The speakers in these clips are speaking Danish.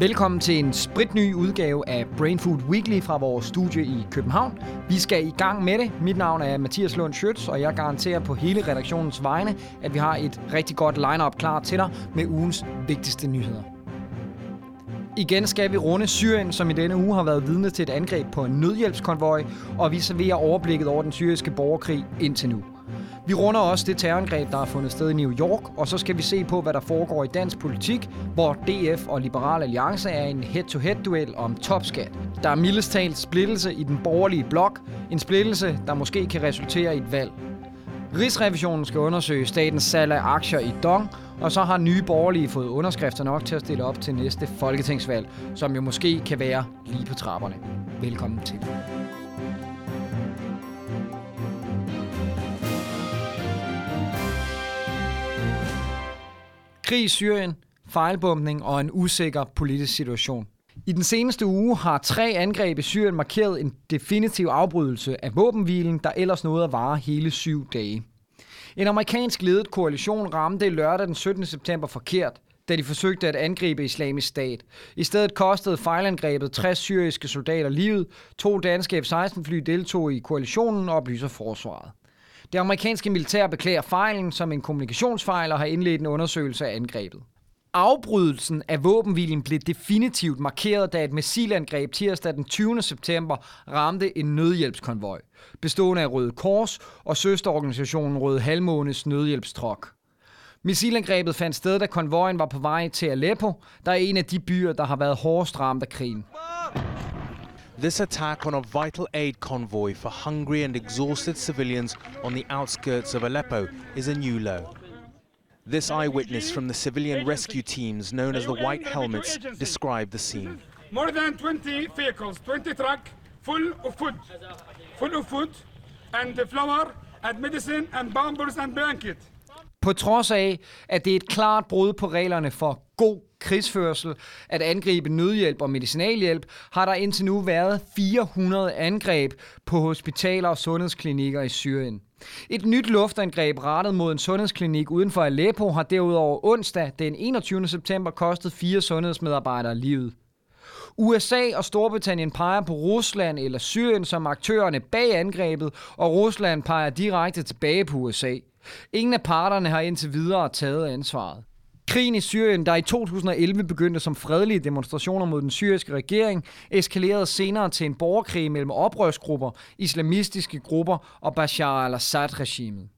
Velkommen til en spritny udgave af Brain Food Weekly fra vores studie i København. Vi skal i gang med det. Mit navn er Mathias Lund Schøtz, og jeg garanterer på hele redaktionens vegne, at vi har et rigtig godt lineup klar til dig med ugens vigtigste nyheder. Igen skal vi runde Syrien, som i denne uge har været vidne til et angreb på en nødhjælpskonvoj, og vi serverer overblikket over den syriske borgerkrig indtil nu. Vi runder også det terrorangreb, der har fundet sted i New York, og så skal vi se på, hvad der foregår i dansk politik, hvor DF og Liberal Alliance er en head-to-head-duel om topskat. Der er mildest talt splittelse i den borgerlige blok, en splittelse, der måske kan resultere i et valg. Rigsrevisionen skal undersøge statens salg af aktier i Dong, og så har nye borgerlige fået underskrifter nok til at stille op til næste folketingsvalg, som jo måske kan være lige på trapperne. Velkommen til. Krig i Syrien, fejlbombning og en usikker politisk situation. I den seneste uge har tre angreb i Syrien markeret en definitiv afbrydelse af våbenhvilen, der ellers nåede at vare hele syv dage. En amerikansk ledet koalition ramte lørdag den 17. september forkert, da de forsøgte at angribe islamisk stat. I stedet kostede fejlangrebet 60 syriske soldater livet. To danske F-16-fly deltog i koalitionen, oplyser forsvaret. Det amerikanske militær beklager fejlen som en kommunikationsfejl og har indledt en undersøgelse af angrebet. Afbrydelsen af våbenhvilen blev definitivt markeret, da et missilangreb tirsdag den 20. september ramte en nødhjælpskonvoj, bestående af Røde Kors og søsterorganisationen Røde Halvmånes nødhjælpstrok. Missilangrebet fandt sted, da konvojen var på vej til Aleppo, der er en af de byer, der har været hårdest ramt af krigen. This attack on a vital aid convoy for hungry and exhausted civilians on the outskirts of Aleppo is a new low. This eyewitness from the civilian rescue teams known as the White Helmets described the scene. More than 20 vehicles, 20 trucks full of food, full of food and flour and medicine and pampers and blanket. På trods af, at det er et klart brud på reglerne for god krigsførsel at angribe nødhjælp og medicinalhjælp, har der indtil nu været 400 angreb på hospitaler og sundhedsklinikker i Syrien. Et nyt luftangreb rettet mod en sundhedsklinik uden for Aleppo har derudover onsdag den 21. september kostet fire sundhedsmedarbejdere livet. USA og Storbritannien peger på Rusland eller Syrien som aktørerne bag angrebet, og Rusland peger direkte tilbage på USA. Ingen af parterne har indtil videre taget ansvaret. Krigen i Syrien, der i 2011 begyndte som fredelige demonstrationer mod den syriske regering, eskalerede senere til en borgerkrig mellem oprørsgrupper, islamistiske grupper og Bashar al-Assad-regimet.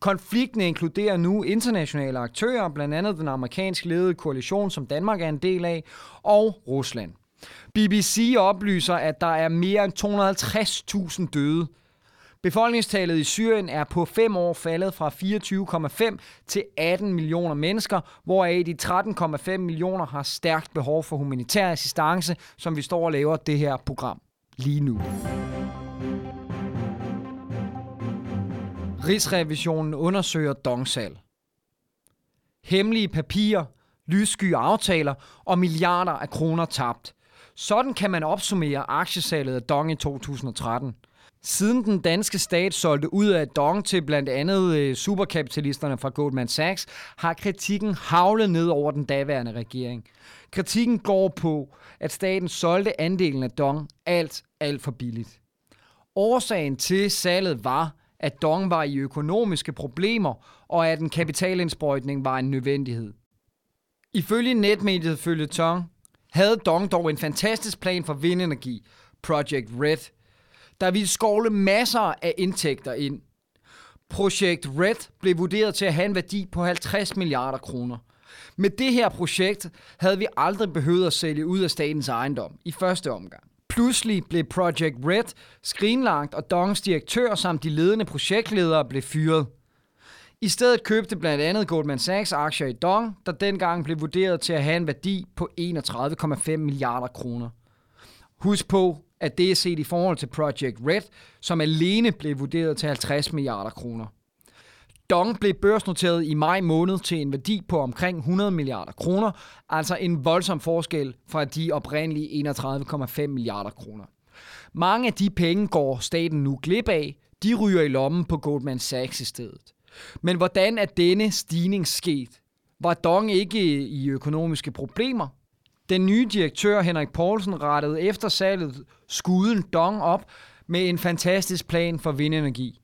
Konflikten inkluderer nu internationale aktører, blandt andet den amerikansk ledede koalition, som Danmark er en del af, og Rusland. BBC oplyser, at der er mere end 250.000 døde Befolkningstallet i Syrien er på fem år faldet fra 24,5 til 18 millioner mennesker, hvoraf de 13,5 millioner har stærkt behov for humanitær assistance, som vi står og laver det her program lige nu. Rigsrevisionen undersøger dongsal. Hemmelige papirer, lyssky aftaler og milliarder af kroner tabt. Sådan kan man opsummere aktiesalget af Dong i 2013. Siden den danske stat solgte ud af Dong til blandt andet øh, superkapitalisterne fra Goldman Sachs, har kritikken havlet ned over den daværende regering. Kritikken går på, at staten solgte andelen af Dong alt, alt for billigt. Årsagen til salget var, at Dong var i økonomiske problemer, og at en kapitalindsprøjtning var en nødvendighed. Ifølge netmediet Følge Tong havde Dong dog en fantastisk plan for vindenergi, Project Red, der ville skovle masser af indtægter ind. Projekt Red blev vurderet til at have en værdi på 50 milliarder kroner. Med det her projekt havde vi aldrig behøvet at sælge ud af statens ejendom i første omgang. Pludselig blev Project Red skrinlagt, og Dongs direktør samt de ledende projektledere blev fyret. I stedet købte blandt andet Goldman Sachs aktier i Dong, der dengang blev vurderet til at have en værdi på 31,5 milliarder kroner. Husk på, at det er set i forhold til Project Red, som alene blev vurderet til 50 milliarder kroner. Dong blev børsnoteret i maj måned til en værdi på omkring 100 milliarder kroner, altså en voldsom forskel fra de oprindelige 31,5 milliarder kroner. Mange af de penge går staten nu glip af, de ryger i lommen på Goldman Sachs i stedet. Men hvordan er denne stigning sket? Var Dong ikke i økonomiske problemer? Den nye direktør Henrik Poulsen rettede efter salget skuden Dong op med en fantastisk plan for vindenergi.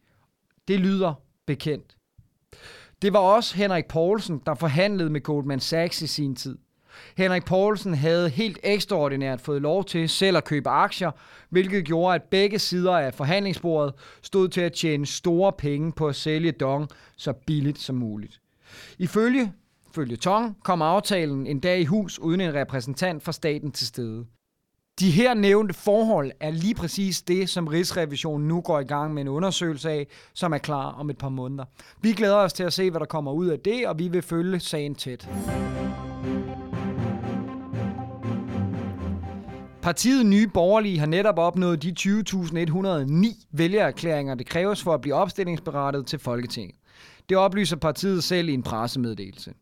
Det lyder bekendt. Det var også Henrik Poulsen, der forhandlede med Goldman Sachs i sin tid. Henrik Poulsen havde helt ekstraordinært fået lov til selv at købe aktier, hvilket gjorde, at begge sider af forhandlingsbordet stod til at tjene store penge på at sælge Dong så billigt som muligt. Ifølge følge Tong kom aftalen en dag i hus uden en repræsentant fra staten til stede. De her nævnte forhold er lige præcis det, som Rigsrevisionen nu går i gang med en undersøgelse af, som er klar om et par måneder. Vi glæder os til at se, hvad der kommer ud af det, og vi vil følge sagen tæt. Partiet Nye Borgerlige har netop opnået de 20.109 vælgererklæringer, det kræves for at blive opstillingsberettet til Folketinget. Det oplyser partiet selv i en pressemeddelelse.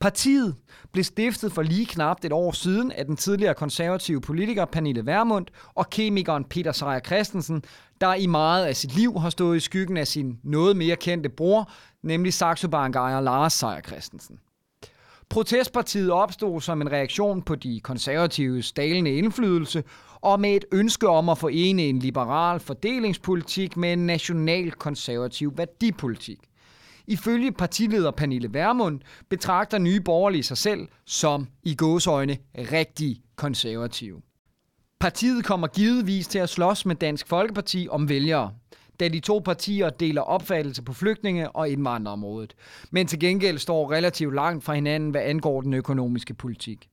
Partiet blev stiftet for lige knap et år siden af den tidligere konservative politiker Pernille Vermund og kemikeren Peter Sejer Christensen, der i meget af sit liv har stået i skyggen af sin noget mere kendte bror, nemlig Saxo Bank ejer Lars Sejer Christensen. Protestpartiet opstod som en reaktion på de konservative dalende indflydelse og med et ønske om at forene en liberal fordelingspolitik med en national konservativ værdipolitik. Ifølge partileder Pernille Vermund betragter nye borgerlige sig selv som i gåsøjne rigtig konservative. Partiet kommer givetvis til at slås med Dansk Folkeparti om vælgere, da de to partier deler opfattelse på flygtninge- og indvandrerområdet, men til gengæld står relativt langt fra hinanden, hvad angår den økonomiske politik.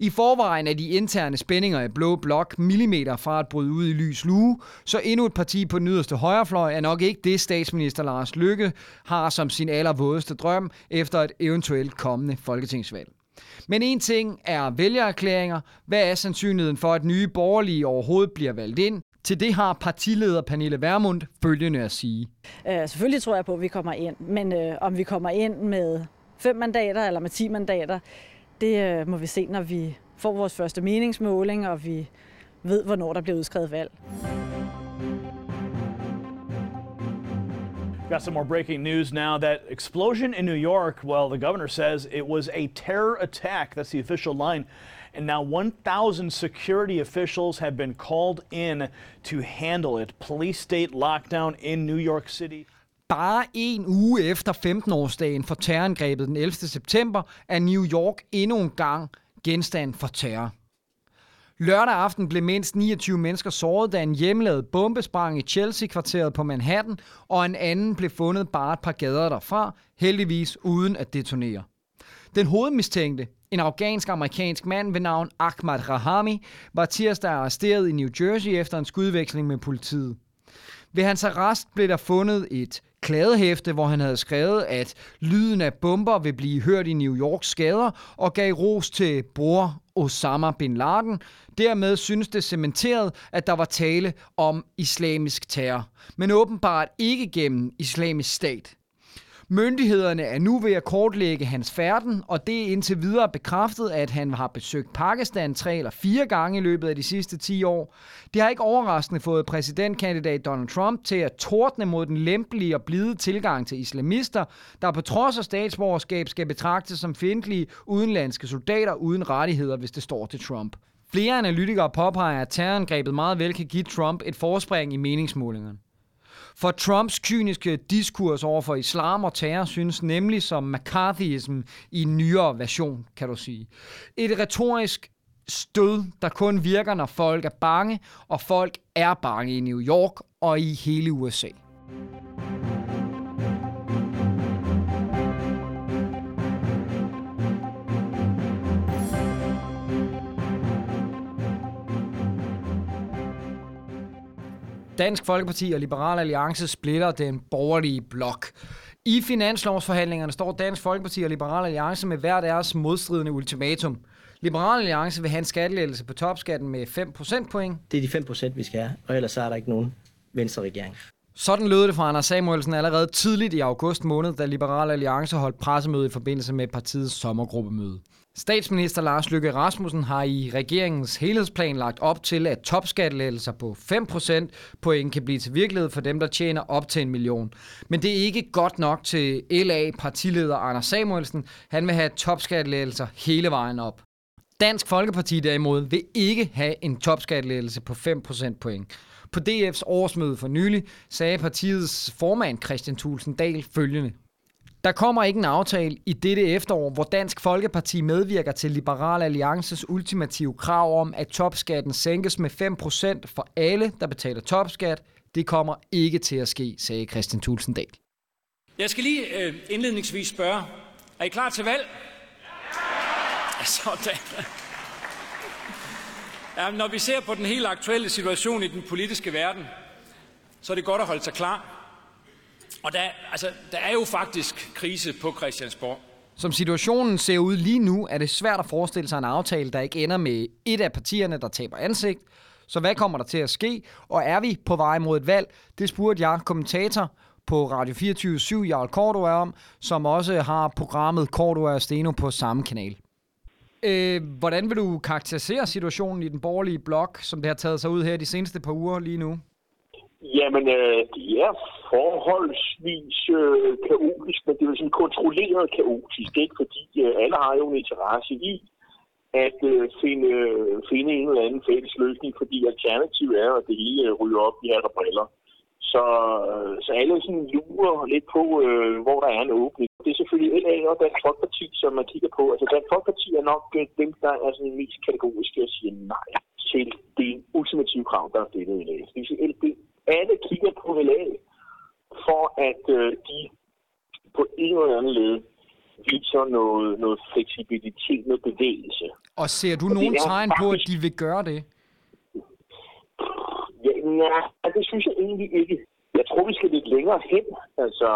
I forvejen er de interne spændinger i Blå Blok millimeter fra at bryde ud i lys lue, så endnu et parti på den yderste højrefløj er nok ikke det, statsminister Lars Lykke har som sin allervådeste drøm efter et eventuelt kommende folketingsvalg. Men en ting er vælgererklæringer. Hvad er sandsynligheden for, at nye borgerlige overhovedet bliver valgt ind? Til det har partileder Pernille Vermund følgende at sige. Øh, selvfølgelig tror jeg på, at vi kommer ind, men øh, om vi kommer ind med fem mandater eller med 10 mandater, det øh, må vi se, når vi får vores første meningsmåling, og vi ved, hvornår der bliver udskrevet valg. Got some more breaking news now. That explosion in New York, well, the governor says it was a terror attack. That's the official line. And now 1,000 security officials have been called in to handle it. Police state lockdown in New York City. Bare en uge efter 15-årsdagen for terrorangrebet den 11. september er New York endnu en gang genstand for terror. Lørdag aften blev mindst 29 mennesker såret, da en hjemmelavet bombe sprang i Chelsea-kvarteret på Manhattan, og en anden blev fundet bare et par gader derfra, heldigvis uden at detonere. Den hovedmistænkte, en afghansk-amerikansk mand ved navn Ahmad Rahami, var tirsdag arresteret i New Jersey efter en skudveksling med politiet. Ved hans arrest blev der fundet et kladehæfte, hvor han havde skrevet, at lyden af bomber vil blive hørt i New Yorks gader, og gav ros til bror Osama Bin Laden. Dermed synes det cementeret, at der var tale om islamisk terror, men åbenbart ikke gennem islamisk stat. Myndighederne er nu ved at kortlægge hans færden, og det er indtil videre bekræftet, at han har besøgt Pakistan tre eller fire gange i løbet af de sidste 10 år. Det har ikke overraskende fået præsidentkandidat Donald Trump til at tordne mod den lempelige og blide tilgang til islamister, der på trods af statsborgerskab skal betragtes som fjendtlige udenlandske soldater uden rettigheder, hvis det står til Trump. Flere analytikere påpeger, at terrorangrebet meget vel kan give Trump et forspring i meningsmålingerne. For Trumps kyniske diskurs over for islam og terror synes nemlig som McCarthyism i en nyere version, kan du sige. Et retorisk stød, der kun virker, når folk er bange, og folk er bange i New York og i hele USA. Dansk Folkeparti og Liberal Alliance splitter den borgerlige blok. I finanslovsforhandlingerne står Dansk Folkeparti og Liberal Alliance med hver deres modstridende ultimatum. Liberal Alliance vil have en skattelettelse på topskatten med 5 procentpoint. Det er de 5 procent, vi skal have, og ellers er der ikke nogen venstre regering. Sådan lød det fra Anders Samuelsen allerede tidligt i august måned, da Liberal Alliance holdt pressemøde i forbindelse med partiets sommergruppemøde. Statsminister Lars Løkke Rasmussen har i regeringens helhedsplan lagt op til, at topskattelettelser på 5% point kan blive til virkelighed for dem, der tjener op til en million. Men det er ikke godt nok til LA-partileder Anders Samuelsen. Han vil have topskattelettelser hele vejen op. Dansk Folkeparti derimod vil ikke have en topskattelettelse på 5 procentpoint. På DF's årsmøde for nylig sagde partiets formand Christian Thulsen Dahl følgende. Der kommer ikke en aftale i dette efterår, hvor Dansk Folkeparti medvirker til Liberal Alliances ultimative krav om, at topskatten sænkes med 5% for alle, der betaler topskat. Det kommer ikke til at ske, sagde Christian Thulsen Dahl. Jeg skal lige øh, indledningsvis spørge, er I klar til valg? Ja, sådan. Ja, når vi ser på den helt aktuelle situation i den politiske verden, så er det godt at holde sig klar. Og der, altså, der er jo faktisk krise på Christiansborg. Som situationen ser ud lige nu, er det svært at forestille sig en aftale, der ikke ender med et af partierne, der taber ansigt. Så hvad kommer der til at ske? Og er vi på vej mod et valg? Det spurgte jeg kommentator på Radio 24 Jarl Cordua om, som også har programmet Cordua og Steno på samme kanal. Øh, hvordan vil du karakterisere situationen i den borgerlige blok, som det har taget sig ud her de seneste par uger lige nu? Jamen, øh, de er forholdsvis øh, kaotisk, men det er jo sådan kontrolleret kaotisk, ikke? Fordi øh, alle har jo en interesse i at øh, finde, øh, finde en eller anden fælles løsning, fordi alternativet er, at det hele øh, ryger op i her briller. Så, øh, så alle sådan lurer lidt på, øh, hvor der er en åbning. Det er selvfølgelig LA og Dansk Folkeparti, som man kigger på. Altså Dansk Folkeparti er nok øh, dem, der er sådan mest kategoriske og siger nej til det ultimative krav, der er stillet i LA. Det vil sige, alle kigger på LA, for at øh, de på en eller anden led viser noget, noget fleksibilitet, noget bevægelse. Og ser du og nogen tegn faktisk... på, at de vil gøre det? Ja, nej, det synes jeg egentlig ikke. Jeg tror, vi skal lidt længere hen. Altså,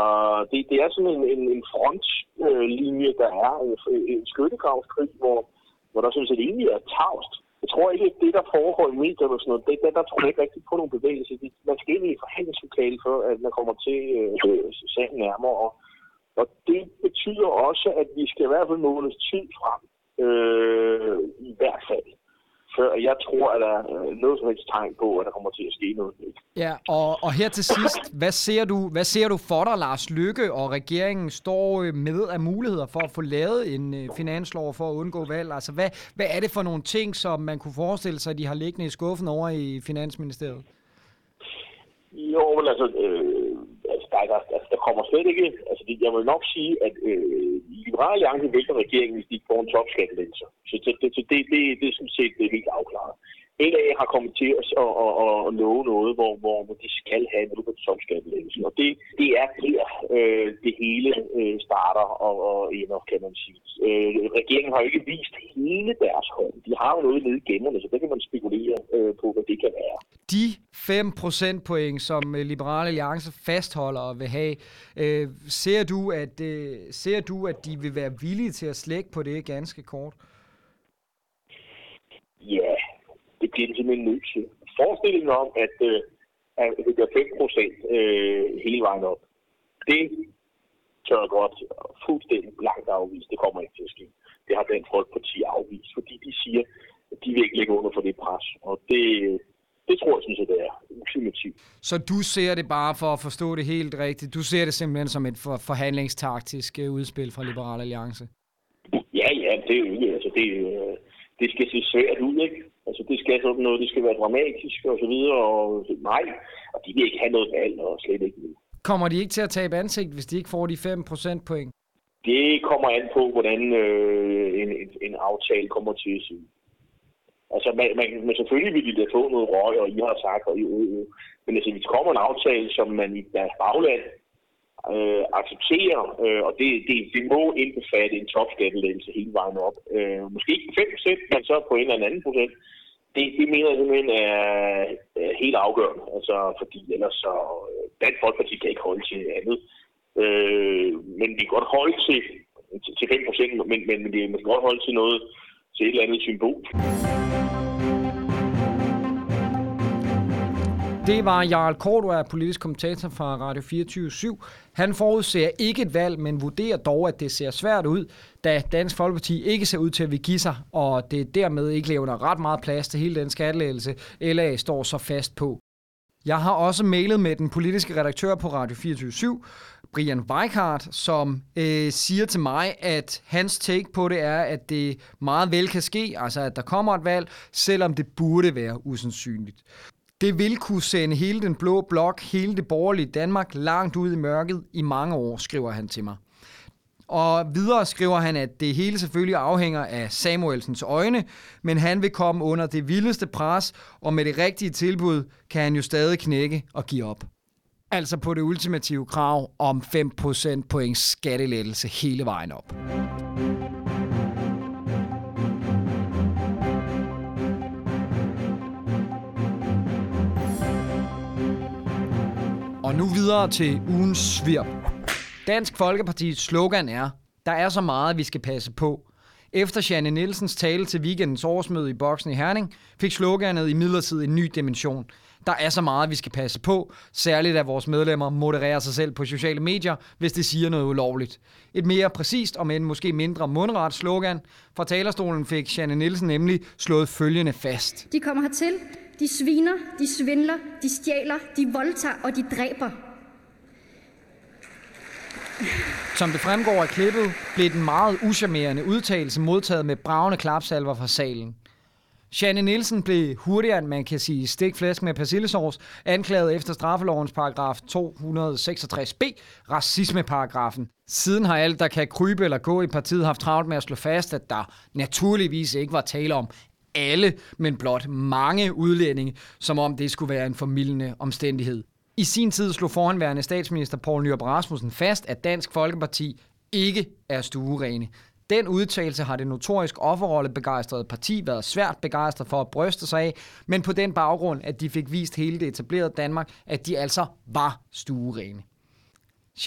det, det er sådan en, en, en frontlinje, øh, der er en, en skyttegravskrig, hvor, hvor der synes, det egentlig er tavst jeg tror ikke, at det, der foregår i medierne og sådan noget, det, der, der tror jeg ikke rigtig på nogen bevægelse. Man skal ind i et forhandlingslokale, før at man kommer til øh, sagen nærmere. Og, og det betyder også, at vi skal i hvert fald måles tid frem. Øh, I hvert fald før jeg tror, at der er noget som helst tegn på, at der kommer til at ske noget. Ja, og, og her til sidst, hvad ser, du, hvad ser du for dig, Lars Lykke og regeringen står øh, med af muligheder for at få lavet en øh, finanslov for at undgå valg? Altså, hvad, hvad er det for nogle ting, som man kunne forestille sig, at de har liggende i skuffen over i Finansministeriet? Jo, men altså, øh, altså der, der, altså, der kommer slet ikke... Altså, det, jeg vil nok sige, at øh, Liberale Alliance vælter regeringen, hvis de ikke får en topskattelændelse. Så det, det, det, det, det, det er sådan set det er helt afklaret. LA har kommet til at, at, at, at love noget, hvor, hvor, hvor de skal have en på. Og det, det er der, øh, det hele øh, starter og, og ender, kan man sige. Øh, regeringen har jo ikke vist hele deres hånd. De har jo noget nede i gemmerne, så det kan man spekulere øh, på, hvad det kan være. De 5 procentpoint, som øh, Liberale Alliance fastholder og vil have, øh, ser, du, at, øh, ser du, at de vil være villige til at slække på det ganske kort? Ja, det bliver de simpelthen nødt til. Forestillingen om, at, øh, at det bliver 5 procent øh, hele vejen op, det tør godt fuldstændig blankt afvise. Det kommer ikke til at ske. Det har den Folkeparti afvist, fordi de siger, at de vil ikke ligge under for det pres. Og det, det tror jeg, synes, at det er ultimativt. Så du ser det bare for at forstå det helt rigtigt. Du ser det simpelthen som et for forhandlingstaktisk øh, udspil fra Liberal Alliance? Ja, ja, det er jo ikke. Altså, det, øh, det skal se svært ud, ikke? Altså, det skal sådan noget, det skal være dramatisk og så videre, og nej, og de vil ikke have noget valg, og slet ikke nu. Kommer de ikke til at tabe ansigt, hvis de ikke får de 5 procentpoint? Det kommer an på, hvordan øh, en, en, en aftale kommer til at se Altså, man, man, men selvfølgelig vil de da få noget røg, og I har sagt, og I, øh, men altså, hvis kommer en aftale, som man i deres bagland øh, acceptere, øh, og det, det, det må indbefatte en topskattelettelse hele vejen op. Øh, måske ikke 5 men så på en eller anden procent. Det, det mener jeg simpelthen er, er helt afgørende, altså, fordi ellers så øh, Dansk Folkeparti kan ikke holde til andet. Øh, men vi kan godt holde til, til, til 5 procent, men, men, men det, man kan godt holde til noget, til et eller andet symbol. Det var Jarl er politisk kommentator fra Radio 24 /7. Han forudser ikke et valg, men vurderer dog, at det ser svært ud, da Dansk Folkeparti ikke ser ud til at vil give sig, og det dermed ikke levner ret meget plads til hele den skattelægelse, LA står så fast på. Jeg har også mailet med den politiske redaktør på Radio 24 Brian Weikart, som øh, siger til mig, at hans take på det er, at det meget vel kan ske, altså at der kommer et valg, selvom det burde være usandsynligt. Det vil kunne sende hele den blå blok, hele det borgerlige Danmark langt ud i mørket i mange år, skriver han til mig. Og videre skriver han, at det hele selvfølgelig afhænger af Samuelsens øjne, men han vil komme under det vildeste pres, og med det rigtige tilbud kan han jo stadig knække og give op. Altså på det ultimative krav om 5% points skattelettelse hele vejen op. Og nu videre til ugens svirp. Dansk Folkepartis slogan er, der er så meget, vi skal passe på. Efter Janne Nielsens tale til weekendens årsmøde i Boksen i Herning, fik sloganet i midlertid en ny dimension. Der er så meget, vi skal passe på, særligt at vores medlemmer modererer sig selv på sociale medier, hvis det siger noget ulovligt. Et mere præcist og men måske mindre mundret slogan. Fra talerstolen fik Janne Nielsen nemlig slået følgende fast. De kommer hertil, de sviner, de svindler, de stjæler, de voldtager og de dræber. Som det fremgår af klippet, blev den meget uschammerende udtalelse modtaget med bravende klapsalver fra salen. Janne Nielsen blev hurtigere, end man kan sige stikflæsk med persillesovs, anklaget efter straffelovens paragraf 266b, racismeparagrafen. Siden har alt, der kan krybe eller gå i partiet, haft travlt med at slå fast, at der naturligvis ikke var tale om alle, men blot mange udlændinge, som om det skulle være en formidlende omstændighed. I sin tid slog forhenværende statsminister Poul Nyrup Rasmussen fast, at Dansk Folkeparti ikke er stuerene. Den udtalelse har det notorisk offerrolle begejstrede parti været svært begejstret for at bryste sig af, men på den baggrund, at de fik vist hele det etablerede Danmark, at de altså var stuerene.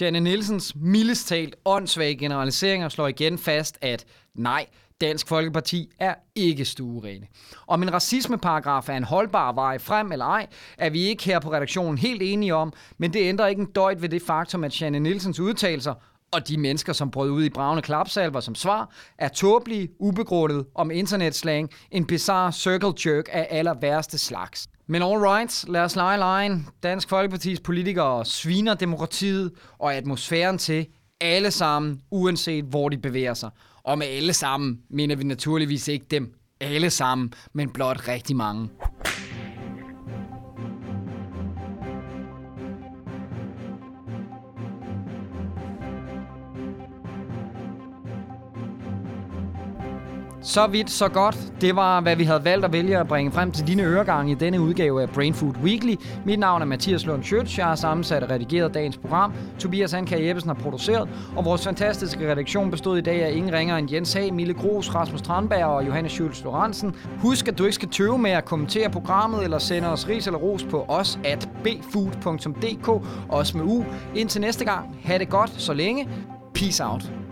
Janne Nielsens mildest talt åndssvage generaliseringer slår igen fast, at nej, Dansk Folkeparti er ikke stuerene. Om en racismeparagraf er en holdbar vej frem eller ej, er vi ikke her på redaktionen helt enige om, men det ændrer ikke en døjt ved det faktum, at Janne Nielsens udtalelser og de mennesker, som brød ud i bravende klapsalver som svar, er tåbelige, ubegrundet om internetslang, en bizarre circle jerk af aller værste slags. Men all right, lad os lege lejen. Dansk Folkepartis politikere sviner demokratiet og atmosfæren til alle sammen, uanset hvor de bevæger sig. Og med alle sammen mener vi naturligvis ikke dem alle sammen, men blot rigtig mange. Så vidt, så godt. Det var, hvad vi havde valgt at vælge at bringe frem til dine øregange i denne udgave af Brain Food Weekly. Mit navn er Mathias Lund Schøtz. Jeg har sammensat og redigeret dagens program. Tobias Anker Jeppesen har produceret, og vores fantastiske redaktion bestod i dag af ingen ringer end Jens Hag, Mille Gros, Rasmus Tranberg og Johannes Schultz Lorentzen. Husk, at du ikke skal tøve med at kommentere programmet eller sende os ris eller ros på os at bfood.dk, også med u. Indtil næste gang, ha' det godt så længe. Peace out.